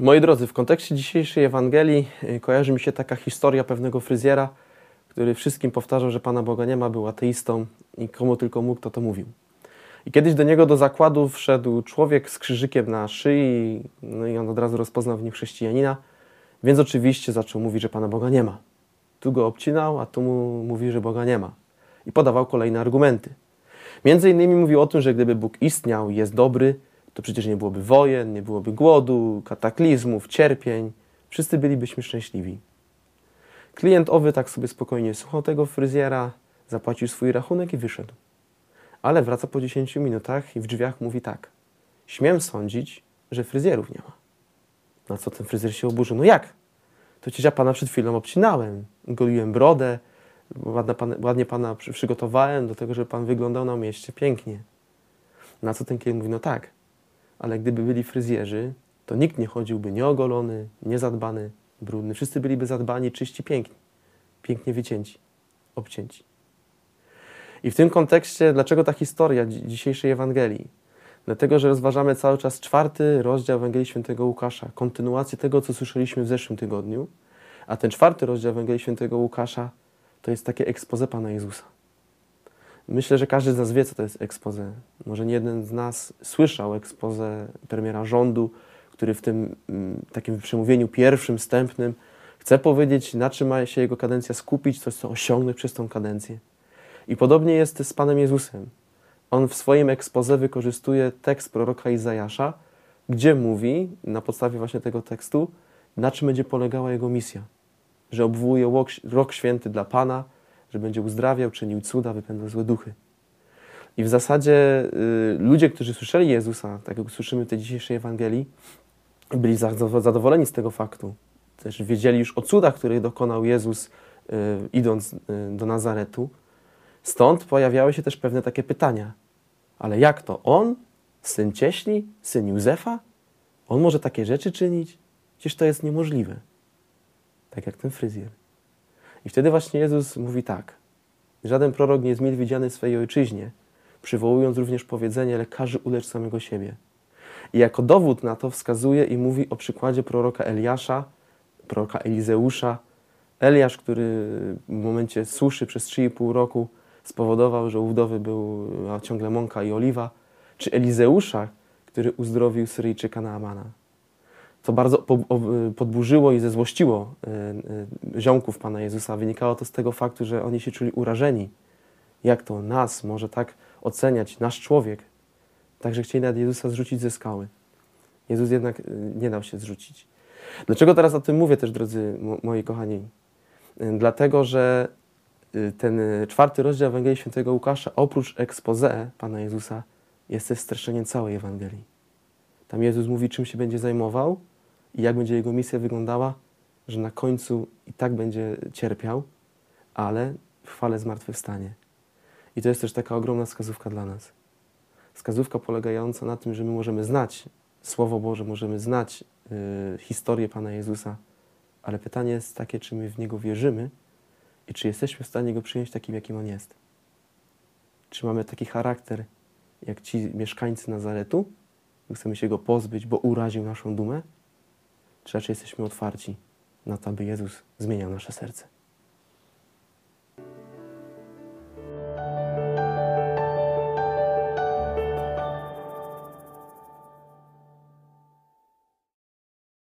Moi drodzy, w kontekście dzisiejszej Ewangelii y, kojarzy mi się taka historia pewnego fryzjera, który wszystkim powtarzał, że Pana Boga nie ma, był ateistą i komu tylko mógł, to to mówił. I kiedyś do niego do zakładu wszedł człowiek z krzyżykiem na szyi, no i on od razu rozpoznał w nim chrześcijanina, więc oczywiście zaczął mówić, że Pana Boga nie ma. Tu go obcinał, a tu mu mówi, że Boga nie ma. I podawał kolejne argumenty. Między innymi mówił o tym, że gdyby Bóg istniał i jest dobry, to przecież nie byłoby wojen, nie byłoby głodu, kataklizmów, cierpień. Wszyscy bylibyśmy szczęśliwi. Klient owy tak sobie spokojnie słuchał tego fryzjera, zapłacił swój rachunek i wyszedł. Ale wraca po 10 minutach i w drzwiach mówi tak. Śmiem sądzić, że fryzjerów nie ma. Na co ten fryzjer się oburzył? No jak? To przecież ja pana przed chwilą obcinałem, goliłem brodę, ładnie pana, ładnie pana przygotowałem do tego, żeby pan wyglądał na mieście pięknie. Na co ten klient mówi? No tak, ale gdyby byli fryzjerzy, to nikt nie chodziłby nieogolony, niezadbany, brudny. Wszyscy byliby zadbani, czyści, piękni. Pięknie wycięci, obcięci. I w tym kontekście, dlaczego ta historia dzisiejszej Ewangelii? Dlatego, że rozważamy cały czas czwarty rozdział Ewangelii Świętego Łukasza, kontynuację tego, co słyszeliśmy w zeszłym tygodniu. A ten czwarty rozdział Ewangelii Świętego Łukasza to jest takie ekspoze Pana Jezusa. Myślę, że każdy z nas wie, co to jest ekspozę. Może nie jeden z nas słyszał ekspozę premiera rządu, który w tym mm, takim przemówieniu pierwszym, wstępnym chce powiedzieć, na czym ma się jego kadencja skupić, coś, co osiągnąć przez tą kadencję. I podobnie jest z Panem Jezusem. On w swoim ekspoze wykorzystuje tekst proroka Izajasza, gdzie mówi, na podstawie właśnie tego tekstu, na czym będzie polegała jego misja. Że obwołuje rok święty dla Pana, że będzie uzdrawiał, czynił cuda, wypędzał złe duchy. I w zasadzie y, ludzie, którzy słyszeli Jezusa, tak jak słyszymy w tej dzisiejszej Ewangelii, byli zadowoleni z tego faktu. Też wiedzieli już o cudach, których dokonał Jezus, y, idąc y, do Nazaretu. Stąd pojawiały się też pewne takie pytania. Ale jak to? On? Syn cieśli? Syn Józefa? On może takie rzeczy czynić? Przecież to jest niemożliwe. Tak jak ten fryzjer. I wtedy właśnie Jezus mówi tak. Żaden prorok nie jest mil widziany w swojej ojczyźnie, przywołując również powiedzenie lekarzy ulecz samego siebie. I jako dowód na to wskazuje i mówi o przykładzie proroka Eliasza, proroka Elizeusza. Eliasz, który w momencie suszy przez 3,5 roku spowodował, że u wdowy była ciągle mąka i oliwa, czy Elizeusza, który uzdrowił Syryjczyka Naamana co bardzo podburzyło i zezłościło e, e, ziomków Pana Jezusa. Wynikało to z tego faktu, że oni się czuli urażeni. Jak to nas może tak oceniać, nasz człowiek? Także chcieli nad Jezusa zrzucić ze skały. Jezus jednak nie dał się zrzucić. Dlaczego teraz o tym mówię też, drodzy moi kochani? Dlatego, że ten czwarty rozdział Ewangelii Świętego Łukasza, oprócz expose Pana Jezusa, jest też streszczeniem całej Ewangelii. Tam Jezus mówi, czym się będzie zajmował, i jak będzie jego misja wyglądała, że na końcu i tak będzie cierpiał, ale w chwale zmartwychwstanie. I to jest też taka ogromna wskazówka dla nas. Wskazówka polegająca na tym, że my możemy znać Słowo Boże, możemy znać y, historię Pana Jezusa, ale pytanie jest takie, czy my w Niego wierzymy i czy jesteśmy w stanie Go przyjąć takim, jakim On jest. Czy mamy taki charakter, jak ci mieszkańcy Nazaretu, chcemy się Go pozbyć, bo uraził naszą dumę? czy raczej jesteśmy otwarci na to, aby Jezus zmieniał nasze serce.